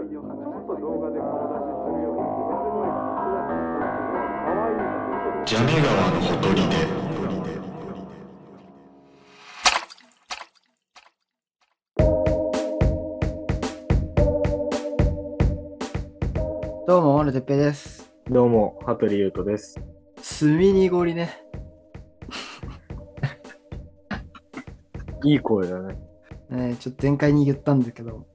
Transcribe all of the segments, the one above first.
ジャネ川のほとりでどうも、です。どうも、羽鳥優斗です。墨にごりね。いい声だね。ねちょっと前回に言ったんだけど、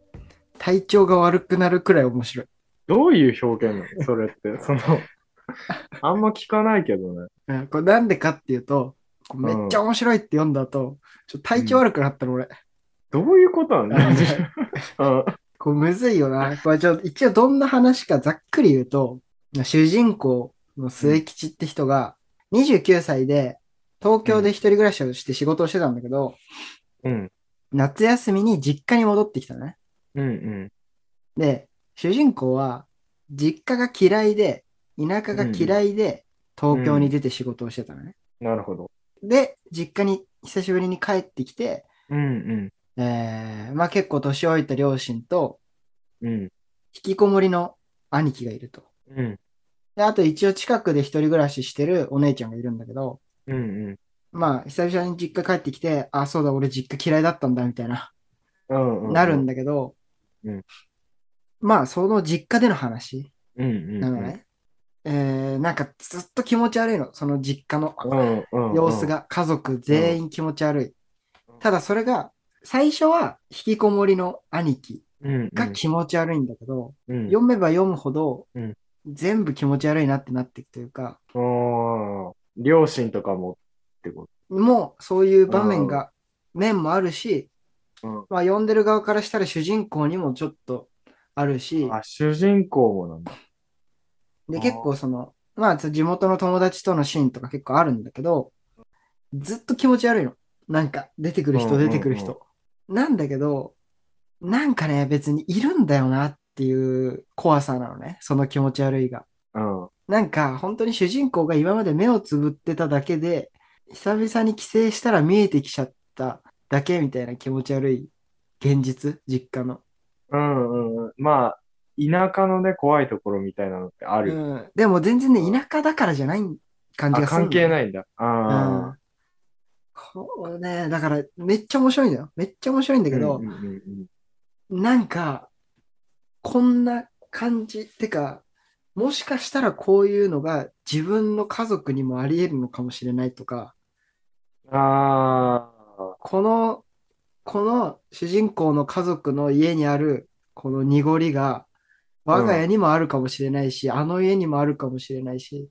体調が悪くなるくらい面白い。どういう表現なの？それって。その、あんま聞かないけどね。うんこれなんでかっていうと、めっちゃ面白いって読んだ後、ちょっと体調悪くなったの、俺。どういうことな んだよ。これむずいよな。これちょっと一応どんな話かざっくり言うと、主人公の末吉って人が29歳で東京で一人暮らしをして仕事をしてたんだけど、うん。夏休みに実家に戻ってきたのね。うんうん。で、主人公は実家が嫌いで、田舎が嫌いで東京に出て仕事をしてたのね。なるほど。で、実家に久しぶりに帰ってきて、うんえー、まあ結構年老いた両親とうん。うん。引きこもりの兄貴がいると。うん。で、あと一応近くで一人暮らししてるお姉ちゃんがいるんだけど、うんうん。まあ久々に実家帰ってきて、あ、そうだ、俺実家嫌いだったんだみたいな、うんうん。なるんだ。だけど、うんまあその実家での話うんうん。なのね。えー、なんかずっと気持ち悪いの、その実家のうんうん。様子。が、家族全員気持ち悪い。ただそれが、最初は引きこもりの兄貴うん。が気持ち悪いんだけど、うん。読めば読むほどうん、全部気持ち悪いなってなっていくというか、うん。両親とかもってこもうそういう場面が、面もあるし、と。うん。まあ読んでる側からしたら主人公にもちょっとあるし、あ、主人公もなんだ。で、結構その、まあ地元の友達とのシーンとか結構あるんだけど、ずっと気持ち悪いの。なんか出てくる人出てくる人。なんだけど、なんかね、別にいるんだよなっていう怖さなのね。その気持ち悪いが。うん。なんか本当に主人公が今まで目をつぶってただけで、久々に帰省したら見えてきちゃっただけみたいな気持ち悪い現実、実家の。うんうん。まあ、田舎のね、怖いところみたいなのってある。うん、でも全然ね、田舎だからじゃない感じあ、がするの関係ないんだ。うあん。これね、だからめっちゃ面白いんだよ。めっちゃ面白いんだあ。けどうん、うんうんなんか、こんな感じ。てか、もしかしたらこういうのが自分の家族にもあり得るのかもしれないとか、うん。ああ。この、この主人公の家族の家にあるこの濁りが、我が家にもあるかもしれないし、あの家にもあるかもしれないし、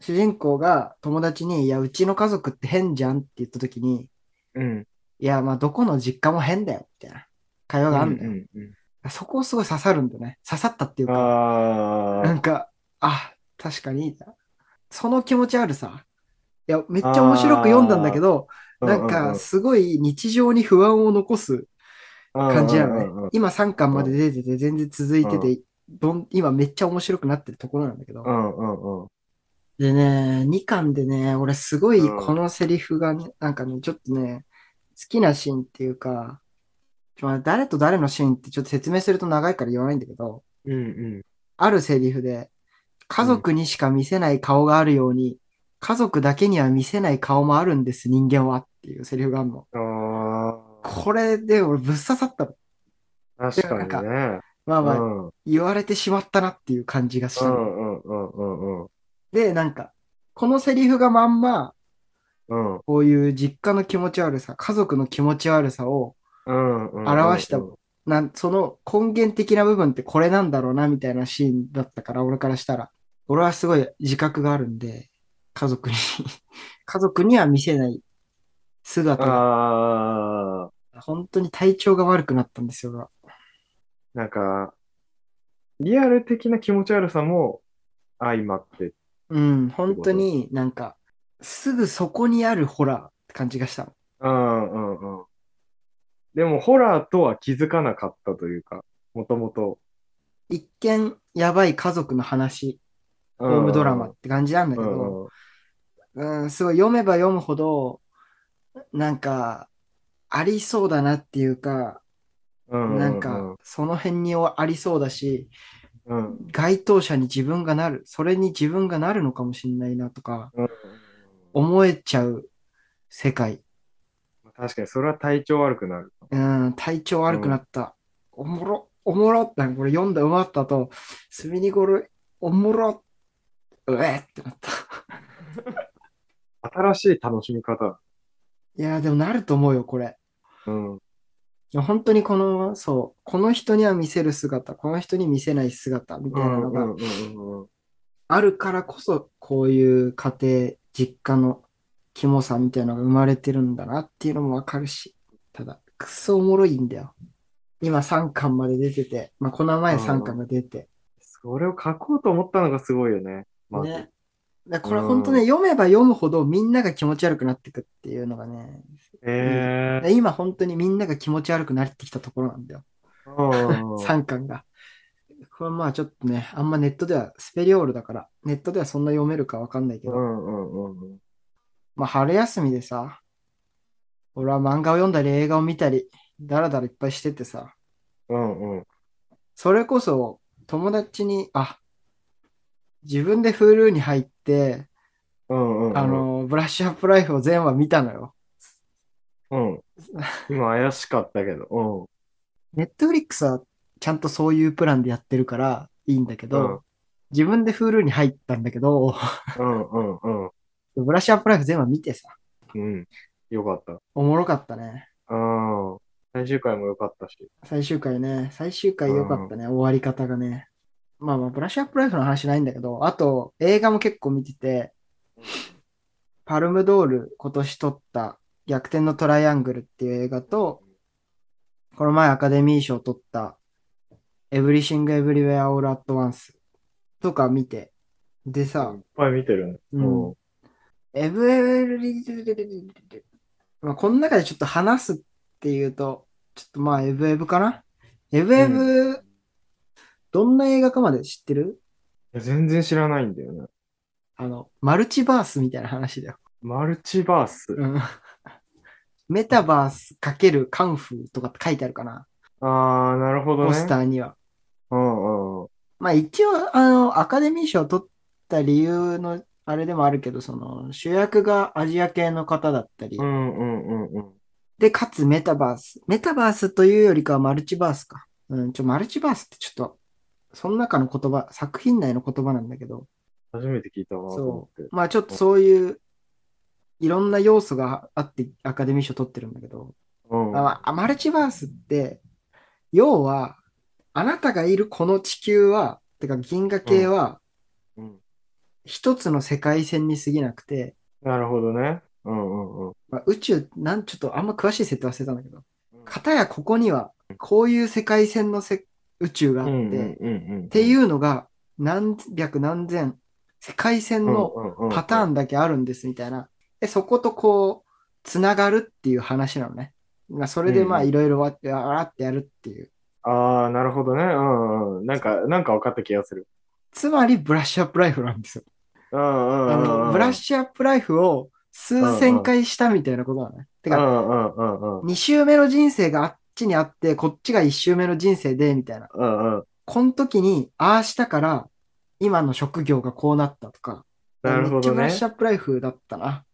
主人公が友達に、いや、うちの家族って変じゃんって言った時に、うん。いや、まあ、どこの実家も変だよ、みたいな会話があるんだよ。うんうんそこをすごい刺さるんだよね。刺さったっていううん、か。なんか、あ、確かに、その気持ちあるさ。いや、めっちゃ面白く読んだんだけど、なんか、すごい日常に不安を残す感じなのね。今3巻まで出てて、全然続いてて、どん今めっちゃ面白くなってるところなんだけど。でね、2巻でね、俺すごいうんこのセリフがね、なんかね、ちょっとね、好きなシーンっていうか、あ誰と誰のシーンってちょっと説明すると長いから言わないんだけど、うんうん。あるセリフで、家族にしか見せない顔があるように、家族だけには見せない顔もあるんです、人間はっていうセリフがあるの。これで俺ぶっ刺さったの。確かにね。まあまあ、うん言われてしまったなっていう感じがした。で、なんか、このセリフがまんま、うんこういう実家の気持ち悪さ、家族の気持ち悪さを。表したうんなんその根源的な部分ってこれなんだろうなみたいなシーンだったから、俺からしたら。俺はすごい自覚があるんで、家族に 家族には見せない姿が。本当に体調が悪くなったんですよ。なんか、リアル的な気持ち悪さも相まって。うん、本当になんか、すぐそこにあるホラーって感じがしたの。うんうんうん。でも、ホラーとは気づかなかったというか、もともと。一見やばい家族の話、ホームドラマって感じなんだけうど、んうん、すごい読めば読むほど、なんか、ありそうだなっていうか、うん。なんか、その辺にありそうだし、うん。該当者に自分がなる、それに自分がなるのかもしれないなとか、うん。思えちゃう世界。確かに、それは体調悪くなる。うん、体調悪くなった。おもろ、おもろって、これ読んだ終わった後、スミニゴル、おもろ、うえってなった。新しい楽しみ方。いや、でもなると思うよ、これ。うん。本当にこの、そう、この人には見せる姿、この人に見せない姿みたいなのが。あるからこそ、こういう家庭、実家のキモさみたいなのが生まれてるんだなっていうのもわかるし、ただ、くそおもろいんだよ。今3巻まで出てて、まあ、この前3巻が出て、それを書こうと思ったのがすごいよね。まず。ね。だからこれ本当ね、読めば読むほどみんなが気持ち悪くなってくっていうのがね、えで今本当にみんなが気持ち悪くなってきたところなんだよ。ー。3巻が。これまあちょっとね、あんまネットでは、スペリオールだから、ネットではそんな読めるかわかんないけど、うんうんうんうん。まあ春休みでさ、俺は漫画を読んだり映画を見たり、だらだらいっぱいしててさ、うんうん。それこそ友達に、あ、自分で Hulu に入って、うんうんうん。あ、の、ブラッシュアップライフを全話見たのよ。うん。今怪しかったけど。ネットフリックスはちゃんとそういうプランでやってるからいいんだけど、うん自分で Hulu に入ったんだけど、うんうんうんうん。ブラッシュアップライフ全話見てさ、うん。よかった。おもろかったね。うん。最終回も良かったし。最終回ね。最終回良かったね。終わり方がね。まあまあ、ブラッシュアップライフの話ないんだけど、あと映画も結構見てて、パルムドール今年獲った逆転のトライアングルっていう映画と、この前アカデミー賞取ったエブリシング・エブリウェア・オール・アット・ワンスとか見て、でさいっ、ぱい見てるね。うんエブエリ、まあ、この中でちょっと話すっていうと、ちょっとまあ、エブエブかなエブエブ、どんな映画かまで知ってる？いや全然知らないんだよね。あの、マルチバースみたいな話だよ。マルチバース？うん。メタバースかけるカンフーとかって書いてあるかな？あー、なるほどね。ポスターには。うんうん。まあ一応、あの、アカデミー賞を取った理由のあれでもあるけど、その、主役がアジア系の方だったり、うんうんうんうん。で、かつメタバース。メタバースというよりかはマルチバースか。うん、ちょ、マルチバースってちょっと、その中の言葉、作品内の言葉なんだけど、初めて聞いたなと思って。まあちょっとそういう、いろんな要素があってアカデミー賞取ってるんだけど、うん。ああマルチバースって、要は、あなたがいるこの地球は、てか銀河系は、うん一つの世界線に過ぎなくて、なるほどね。うんうんうん。まあ、宇宙、なんちょっとあんま詳しい設定忘れたんだけど、かたやここには、こういう世界線のせ宇宙があって、うんうんうんうん。っていうのが何百何千世界線のパターン。ンだけあるんですみたいな。で、そことこう、つながるっていう話なのね。まあ、それでまあうんうんいろいろわって、わーってやるっていう。ああ、なるほどね。うんうん。なんか、なんか分かった気がする。つまりブラッシュアップライフなんですよ。うんうんうんあの、うん。ブラッシュアップライフを数千回したみたいなことなのね。てか、うんうんうんうん。2周目の人生があっちにあって、こっちが1周目の人生で、みたいな。うんうん。この時に、ああしたから、今の職業がこうなったとか、なるほどねめっちゃブラッシュアップライフだったな。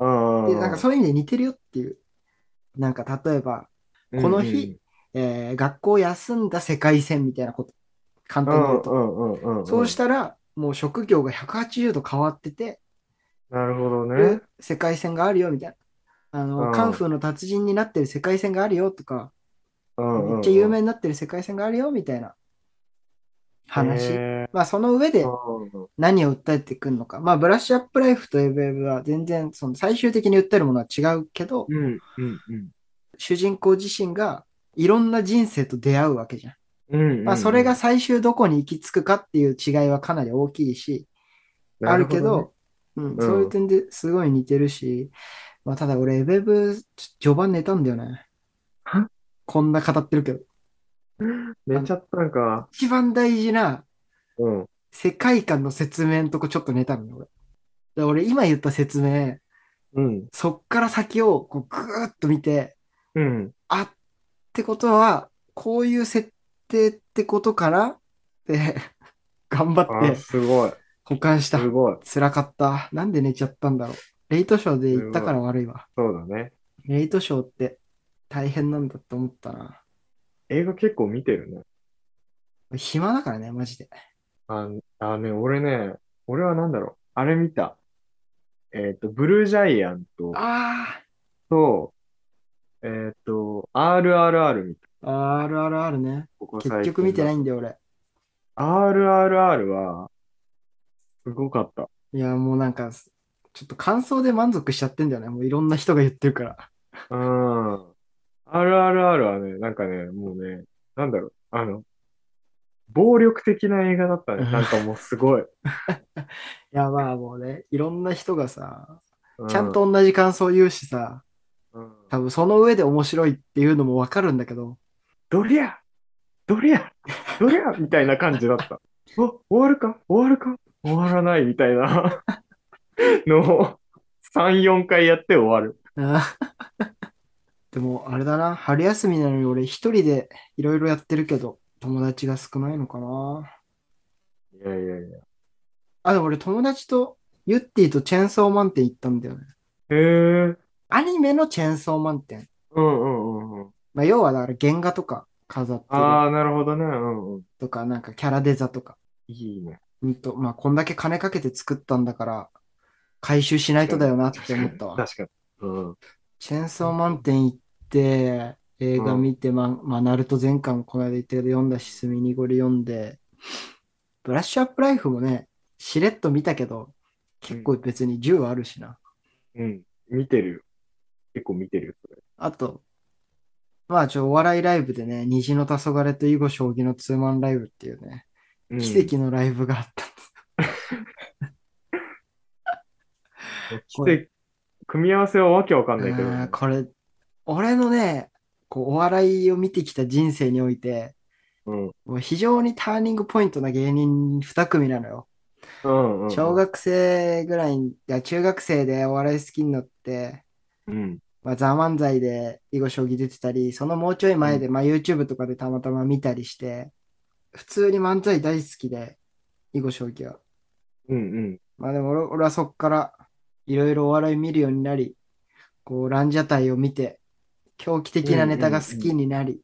うんなんかそういう意味で似てるよっていう。なんか例えば、この日えー学校休んだ世界線みたいなこと、簡うんうんう単に言うと。んうんうんうん。そうしたら、もう職業が180度変わってて、なるほどでね。世界線があるよみたいな。あの、うんカンフーの達人になってる世界線があるよとか、うんうんうんめっちゃ有名になってる世界線があるよみたいな話。へまあその上で何を訴えてくるのか。まあブラッシュアップライフとエブエブは全然その最終的に訴えるものは違うけど、うんうんうん。主人公自身がいろんな人生と出会うわけじゃん。うんうんうんまあそれが最終どこに行き着くかっていう違いはかなり大きいし、あるけど、うん、うんそういう点ですごい似てるし、まあただ俺エブエブち序盤寝たんだよねは。こんな語ってるけど。寝ちゃったんか。一番大事なうん。世界観の説明のとこちょっと寝たのよ、俺。で俺今言った説明、うん。そっから先をこうぐーっと見て、うん。あってことは、こういう設定ってことかな って、頑張あ、ってすごい。保管したす。ごい。辛かった。なんで寝ちゃったんだろう。レイトショーで行ったから悪いわ。そうだね。レイトショーって大変なんだって思ったな。映画結構見てるね。暇だからね、マジで。あ、あね、俺ね、俺はなんだろう。あれ見た。えっと、ブルージャイアントあと、えっと、RRR 見た。あ !RRR ね。結ここ最近局見てないだんだよ、俺。RRR は、すごかった。いや、もうなんか、ちょっと感想で満足しちゃってんだよね。もういろんな人が言ってるから。うん。RRR はね、なんかね、もうね、なんだろう、あの、暴力的な映画だったね。なんかもうすごい。いや、まあもうね、いろんな人がさ、うちゃんと同じ感想を言うしさ、うん、多分その上で面白いっていうのもわかるんだけど、ドリア！ドリア！ドリア！みたいな感じだった。お、終わるか？終わるか？終わらないみたいな。のを3、4回やって終わる。あでも、あれだな、春休みなのに俺一人でいろいろやってるけど、友達が少ないのかな。いやいやいや。あ、でも俺友達とユッティとチェーンソーマン店行ったんだよね。へえ。アニメのチェーンソーマン店。うんうんうんうん。まあ、要はだから原画とか飾ってるああ、なるほどね。うんうん。とか、なんかキャラデザとか。いいね。うんと、まあ、こんだけ金かけて作ったんだから、回収しないとだよなって思ったわ。確かに。うん。チェーンソーマン店行って、映画見て、まあ、まあ、ナルト全巻この間言ったけど読んだし、墨濁り読んで、ブラッシュアップライフもね、しれっと見たけど、結構別に10あるしな。うん。見てるよ。結構見てるよ、それ。あと、まあ、ちょ、お笑いライブでね、虹の黄昏と囲碁将棋のツーマンライブっていうね、うん奇跡のライブがあった。奇跡、組み合わせはわけわかんないけどね。これ、俺のね、こう、お笑いを見てきた人生において、うん。もう非常にターニングポイントな芸人2組なのよ。うんうん。小学生ぐらいに、いや、中学生でお笑い好きになって、うん。まあ、ザ・漫才で囲碁将棋出てたり、そのもうちょい前で、まあ、YouTube とかでたまたま見たりして、普通に漫才大好きで、囲碁将棋は。うんうん。まあでも俺俺はそっからいろいろお笑い見るようになり、こう、ランジャタイを見て、狂気的なネタが好きになり、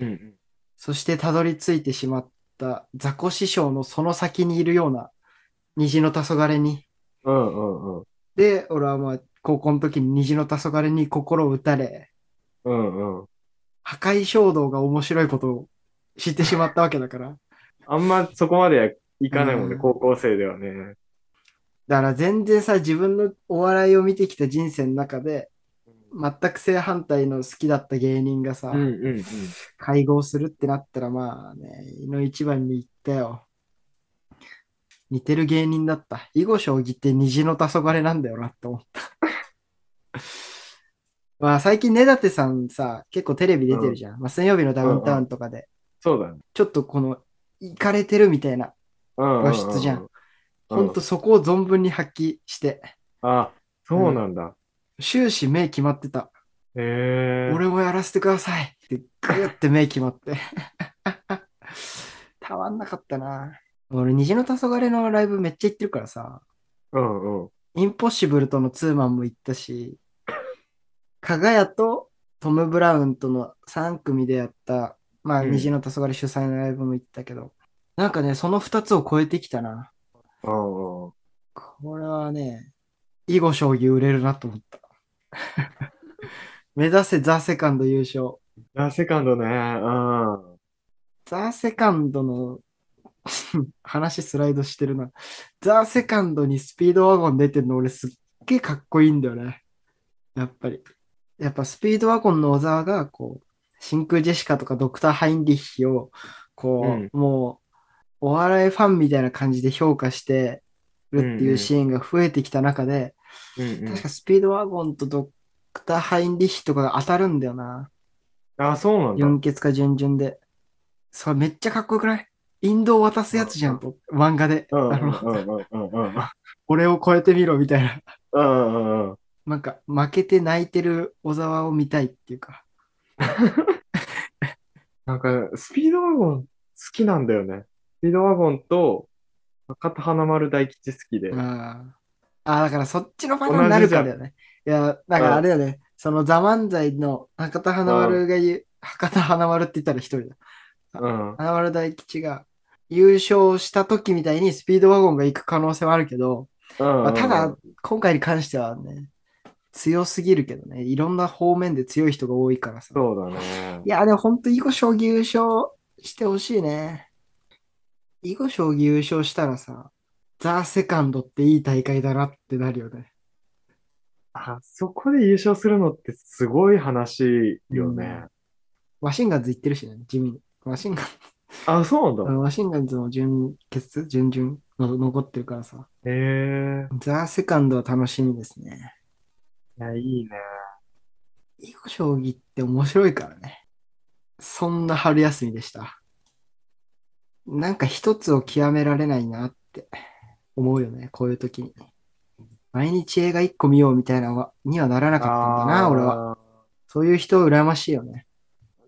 うんうん。そしてたどり着いてしまった雑魚師匠のその先にいるような虹の黄昏に。うんうんうん。で、俺はまあ、高校の時に虹の黄昏に心を打たれ、うんうん。破壊衝動が面白いことを知ってしまったわけだから。あんまそこまでいかないもんね、うん高校生ではね。だから全然さ、自分のお笑いを見てきた人生の中で、全く正反対の好きだった芸人がさ、うんうんうん。会合するってなったらまあね、井の一番に行ったよ。似てる芸人だった。囲碁将棋って虹の黄昏なんだよなって思った。まあ最近根立さんさ、結構テレビ出てるじゃん。まあ水曜日のダウンタウンとかで、そうだね。ちょっとこの、行かれてるみたいな、うんうんうん。露出じゃん。うほんとそこを存分に発揮して、あ、そうなんだ。終始目決まってた。へえ。俺もやらせてくださいって、グーって目決まって。たまんなかったな。俺、虹の黄昏のライブめっちゃ行ってるからさ、うんうん。インポッシブルとのツーマンも行ったし、かがやとトム・ブラウンとの3組でやった、まあ、うん虹の黄昏主催のライブも行ったけど、なんかね、その2つを超えてきたな。うんうん。これはね、囲碁将棋売れるなと思った。目指せザ・セカンド優勝。あ、セカンドね。うん。ザ・セカンドの 話スライドしてるな。ザ・セカンドにスピードワゴン出てるの俺すっげえかっこいいんだよね。やっぱり。やっぱスピードワゴンの小沢がこう、真空ジェシカとかドクター・ハインリッヒをこう、うんもうお笑いファンみたいな感じで評価してるっていうシーンが増えてきた中で、うんうん確かスピードワゴンとドクター・ハインリッヒとかが当たるんだよな。あ、そうなんだ。純潔か準々で。それめっちゃかっこよくない？インドを渡すやつじゃんと、漫画で。俺 を超えてみろみたいな。うんうんうん。なんか、負けて泣いてる小沢を見たいっていうか。なんか、スピードワゴン好きなんだよね。スピードワゴンと、博多華丸大吉好きで。あああ、だからそっちのパターンになるからだよね。いや、だからあれだよね。そのザ・漫才の博多華丸が言う、博多華丸って言ったら一人だ。うん。華丸大吉が優勝した時みたいにスピードワゴンが行く可能性はあるけど、まあ、ただ、今回に関してはね、強すぎるけどね。いろんな方面で強い人が多いからさ。そうだねい。や、でも本当囲碁将棋優勝してほしいね。囲碁将棋優勝したらさ、ザ・セカンドっていい大会だなってなるよね。あそこで優勝するのってすごい話よね。マシンガンズ行ってるしね、地味に。マシンガンあ、そうなんだ。マシンガンズの準決、準々の残ってるからさ。へえ。ザ・セカンドは楽しみですね。いや、いいね。囲碁将棋って面白いからね。そんな春休みでした。なんか一つを極められないなって思うよね、こういう時に。毎日映画一個見ようみたいなのはにはならなかったんだな、俺は。そういう人羨ましいよね。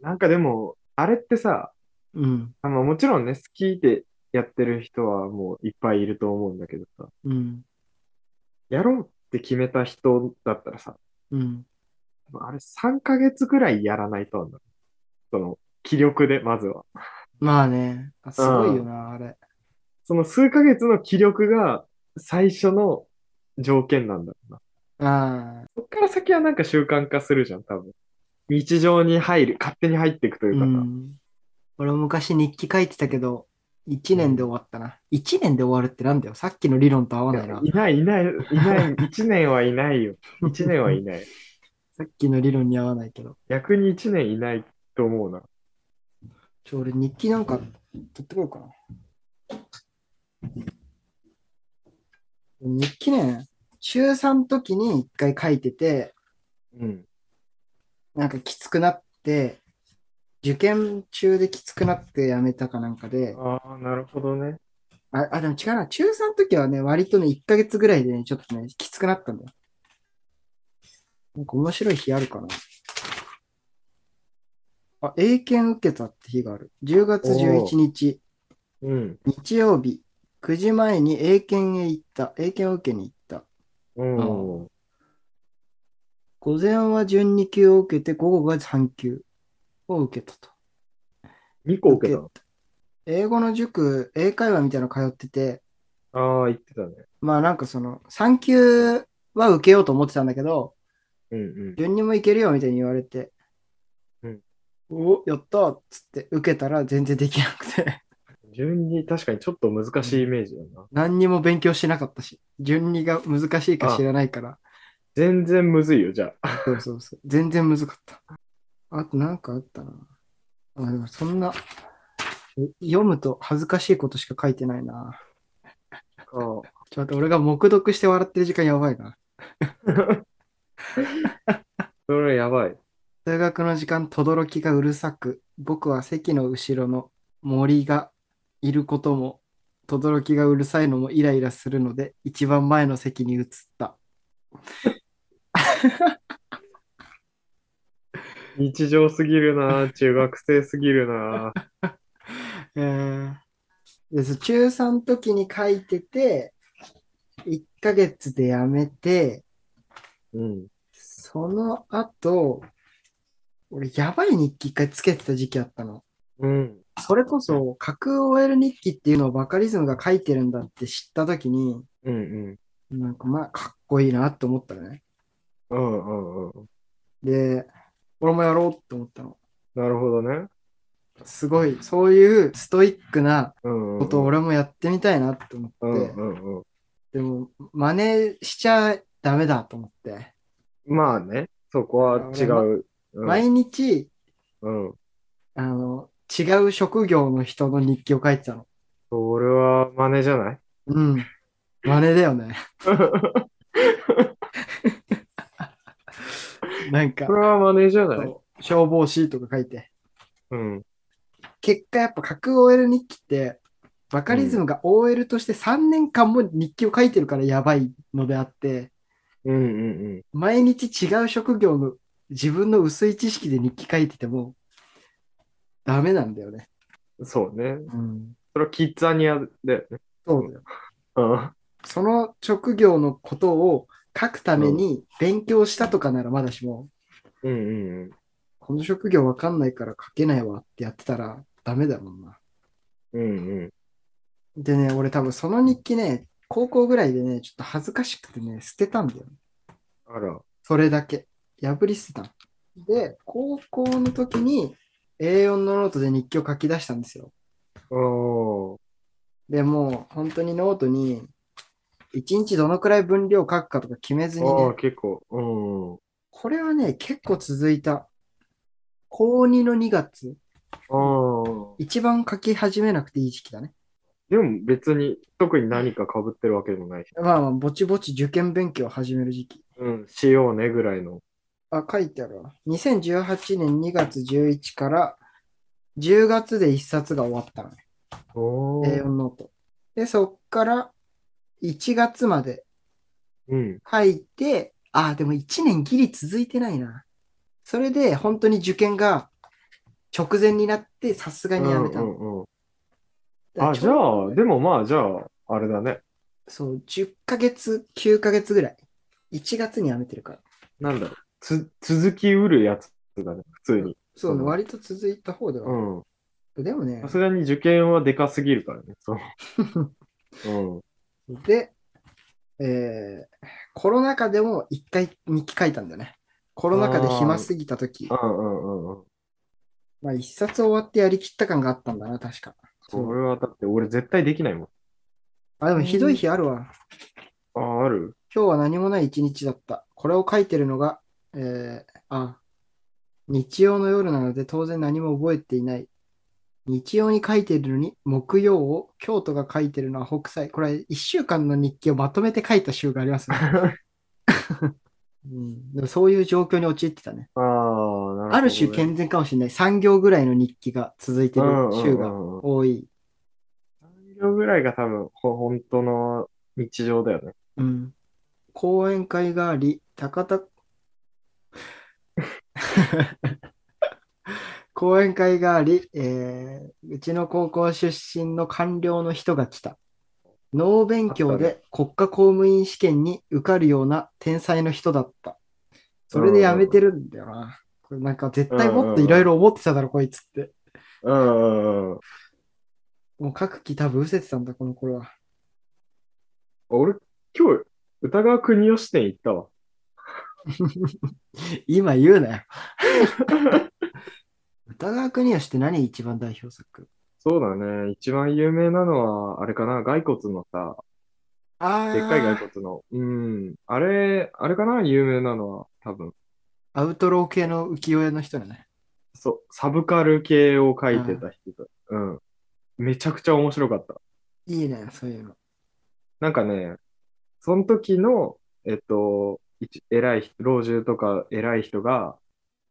なんかでも、あれってさ、うん、あのもちろんね、好きでやってる人はもういっぱいいると思うんだけどさ、うん、やろうって決めた人だったらさ、うん。あれ3ヶ月ぐらいやらないと。その、気力で、まずは。まあね、あすごいよな、あれ。その数ヶ月の気力が最初の条件なんだろうな。ああ、そっから先はなんか習慣化するじゃん、多分。日常に入る、勝手に入っていくといううかさ。ん。俺も昔日記書いてたけど、1年で終わったな。1年で終わるってなんだよ。さっきの理論と合わないな。いない、いない、いない、一年はいないよ。一年はいない。さっきの理論に合わないけど。逆に一年いないと思うな。ちょ、俺日記なんか取ってこようかな。日記ね、中3の時に一回書いてて、うん。なんかきつくなって、受験中できつくなってやめたかなんかで、ああ、なるほどね。あ、あ、でも違うな。中3の時はね、割とね、1ヶ月ぐらいでね、ちょっとね、きつくなったんだよ。なんか面白い日あるかな。あ、英検受けたって日がある。10月11日、うん。日曜日、9時前に英検へ行った。英検を受けに行った。うん。午前は準2級を受けて、午後が3級を受けたと。2個受けたの？英語の塾、英会話みたいなの通ってて、ああ、言ってたね。まあなんかその、3級は受けようと思ってたんだけど、うんうん。順にもいけるよみたいに言われて、うんお、やったーっつって受けたら全然できなくて、順に確かにちょっと難しいイメージだな。何にも勉強しなかったし、順にが難しいか知らないから、全然むずいよ、じゃあ。そうそうそう、全然難かった。あとなんかあったな。あ、でもそんな、え読むと恥ずかしいことしか書いてないな。ちょっと待って、俺が黙読して笑ってる時間やばいな。それやばい。通学の時間、轟がうるさく、僕は席の後ろの森がいることも、轟がうるさいのもイライラするので、一番前の席に移った。日常すぎるな、中学生すぎるな。えーです中3の時に書いてて、1ヶ月でやめて、うん。その後、俺、やばい日記一回つけてた時期あったの。うん。それこそ、架空 OL 日記っていうのをバカリズムが書いてるんだって知った時に、うんうん。なんかまあ、かっこいいなって思ったのね。うんうんうん。で、俺もやろうって思ったの。なるほどね。すごい、そういうストイックな。ことを俺もやってみたいなって思って、うんうんうん。でも、真似しちゃダメだと思って、まあね、そこは違う。うん毎日、うん。あの、違う職業の人の日記を書いてたの。それは真似じゃない？うん。真似だよね。なんかこ、れは真似じゃない？消防士とか書いて。うん。結果やっぱ架空 OL 日記って、バカリズムが OL として3年間も日記を書いてるからやばいのであって、うんうん毎日違う職業の自分の薄い知識で日記書いてても、ダメなんだよね。そうね。うん。それはキッザニアだよね。そうだよ。うん。その職業のことを書くために勉強したとかならまだしも、うんうんこの職業わかんないから書けないわってやってたらダメだもんな。うん。うんうん。でね、俺多分その日記ね、高校ぐらいでね、ちょっと恥ずかしくてね、捨てたんだよ。あら。それだけ。破り捨てたの。で、高校の時に A4 のノートで日記を書き出したんですよ。おー。でもう本当にノートに1日どのくらい分量書くかとか決めずにああ、ね、結構。うん。これはね、結構続いた。高2の2月、ああ。一番書き始めなくていい時期だね。でも別に特に何か被ってるわけでもないし。まあまあ、ぼちぼち受験勉強を始める時期。うん、しようねぐらいの。あ、書いてあるわ。2018年2月11から10月で1冊が終わったのね。お A4 ノート。で、そっから1月までうん。書いて、あ、でも1年ギリ続いてないな。それで本当に受験が直前になってさすがにやめたの。うんうんあ、じゃあ、でもまあ、じゃあ、あれだね。そう、10ヶ月、9ヶ月ぐらい。1月にやめてるから。なんだろう。つ、続きうるやつだね、普通に。そう割と続いた方ではう。ん。でもねさ、すがに受験はでかすぎるからね。そう。うん。で、えーコロナ禍でも一回日記書いたんだよね。コロナ禍で暇すぎたとき、うんうんうんうん。まあ一冊終わってやりきった感があったんだな、確か。それはだって俺絶対できないもん。あ、でもひどい日あるわ。あ、ある？今日は何もない一日だった。これを書いてるのが、えーあ、日曜の夜なので当然何も覚えていない。日曜に書いてるのに、木曜を京都が書いてるのは北斎。これ一週間の日記をまとめて書いた週がありますね。うん、でもそういう状況に陥ってたね。あね。ある種健全かもしれない。3行ぐらいの日記が続いてる週がうんうんうん多い。3秒ぐらいが多分、ほ本当の日常だよね。うん。講演会があり、高田、講演会があり、えーうちの高校出身の官僚の人が来た。脳勉強で国家公務員試験に受かるような天才の人だった。それで辞めてるんだよな。これなんか絶対もっといろいろ思ってただろ、こいつって。うんうんうん。もう書く気多分失せてたんだ、この頃は。俺、今日、歌川国吉店行ったわ。今言うなよ。歌川国吉って何一番代表作？そうだね。一番有名なのは、あれかな、骸骨のさ、あでっかい骸骨の。うん。あれ、あれかな、有名なのは、多分。アウトロー系の浮世絵の人だね。そう、サブカル系を書いてた人だ。うん。めちゃくちゃ面白かった。いいね、そういうの。なんかね、その時の、えっと、一偉い人、老中とか偉い人が、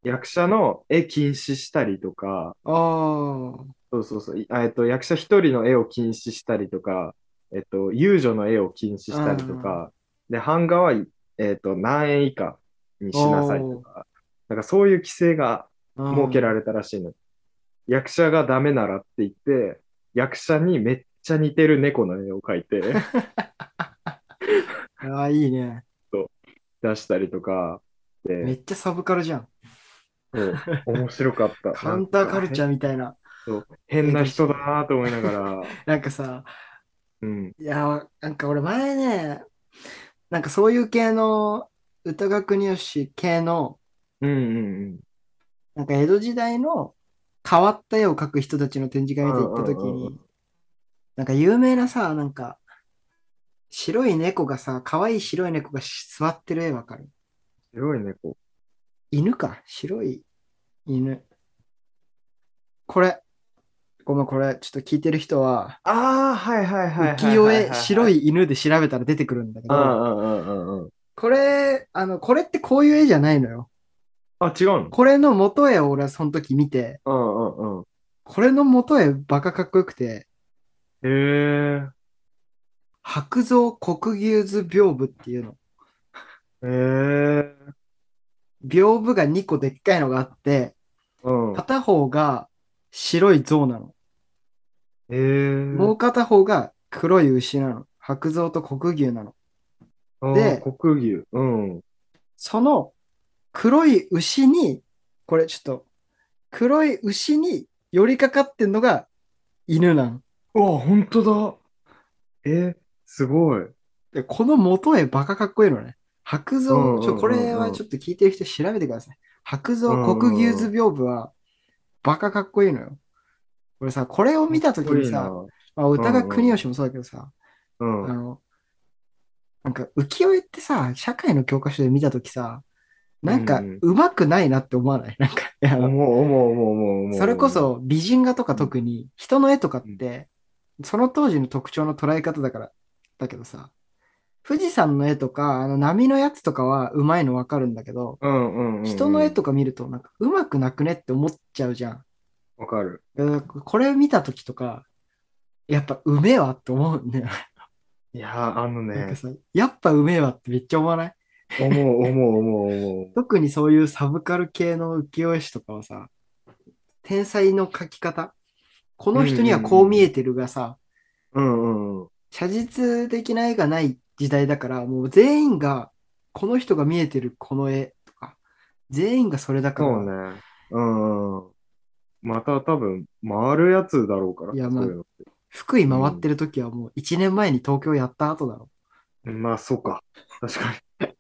役者の絵禁止したりとか、ああ、そうそうそう、えっと、役者一人の絵を禁止したりとか、えっと、遊女の絵を禁止したりとか、で、版画は、えっと、何円以下にしなさいとか、なんかそういう規制が設けられれたらしいの。役者がダメならって言って、役者にめっちゃ似てる猫の絵を描いて。ああ、いいね。出したりとか、で、めっちゃサブカルじゃん。そう面白かった。カウンターカルチャーみたいな。そう変な人だなと思いながら、なんかさ、うん。いや、なんか俺前ね、なんかそういう系の歌川国吉系の、うんうんなんか江戸時代の変わった絵を描く人たちの展示会見て行った時うんうんうんうに、なんか有名なさ、なんか白い猫がさ、可愛い白い猫が座ってる絵わかる？白い猫。犬か、白い犬。これ、ごめん、これ、ちょっと聞いてる人は、ああ、はいはいはい浮世絵白い。い犬で調べたら出てくるんだけど。これ、あの、これってこういう絵じゃないのよ。あ、違うの？これの元絵を俺はその時見て、うんうんうん。これの元絵バカかっこよくて、へえ。白蔵国牛図屏風っていうの。へえ。屏風が2個でっかいのがあって、うん。片方が白い象なの。えー、もう片方が黒い牛なの。白象と黒牛なの。でで、黒牛。うん。その黒い牛に、これちょっと、黒い牛に寄りかかってんのが犬なの。うわ、ほんとだ。えー、すごい。で、この元絵バカかっこいいのね。白象、うんうんうんうんちょ、これはちょっと聞いてる人調べてください。白象黒牛図屏風はバカかっこいいのよ。俺さ、これを見たときにさ、まあ、歌が国吉もそうだけどさ。あの、なんか浮世絵ってさ、社会の教科書で見たときさ、なんかうん上手くないなって思わない？なんか、いや思う、思う、思う、思う思う。それこ、そ美人画とか特に人の絵とかって、その当時の特徴の捉え方だから、だけどさ、富士山の絵とか、あの波のやつとかはうまいのわかるんだけど、うんうんうんうん。人の絵とか見るとなんかうまくなくねって思っちゃうじゃん。わかる。だからこれ見たときとか、やっぱうめえわって思うんだよ。いやー、あのね、なんかさ、やっぱうめえわってめっちゃ思わない？思う、思う、思う、思う。特にそういうサブカル系の浮世絵師とかはさ、天才の描き方。この人にはこう見えてるがさ、うんうんうん。写実的な絵がない時代だから、もう全員が、この人が見えてるこの絵とか、全員がそれだから、そうね。うんうん。また多分、回るやつだろうから。いやまあそういう福井回ってる時はもう1年前に東京やった後だろ。まあ、そうか。確か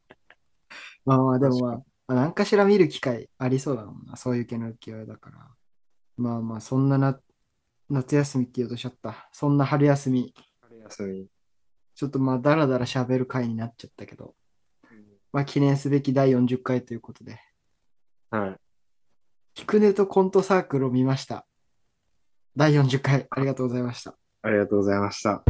まあまあ、でもまあ確、まあ何かしら見る機会ありそうだもんな。そういう系の浮世絵だから。まあまあ、そんなな夏休みって言うとしちゃった。そんな春休み、休み。ちょっとまあ、だらだら喋る回になっちゃったけど、まあ、記念すべき第40回ということで、はい。キクネとコントサークルを見ました。第40回、ありがとうございました。ありがとうございました。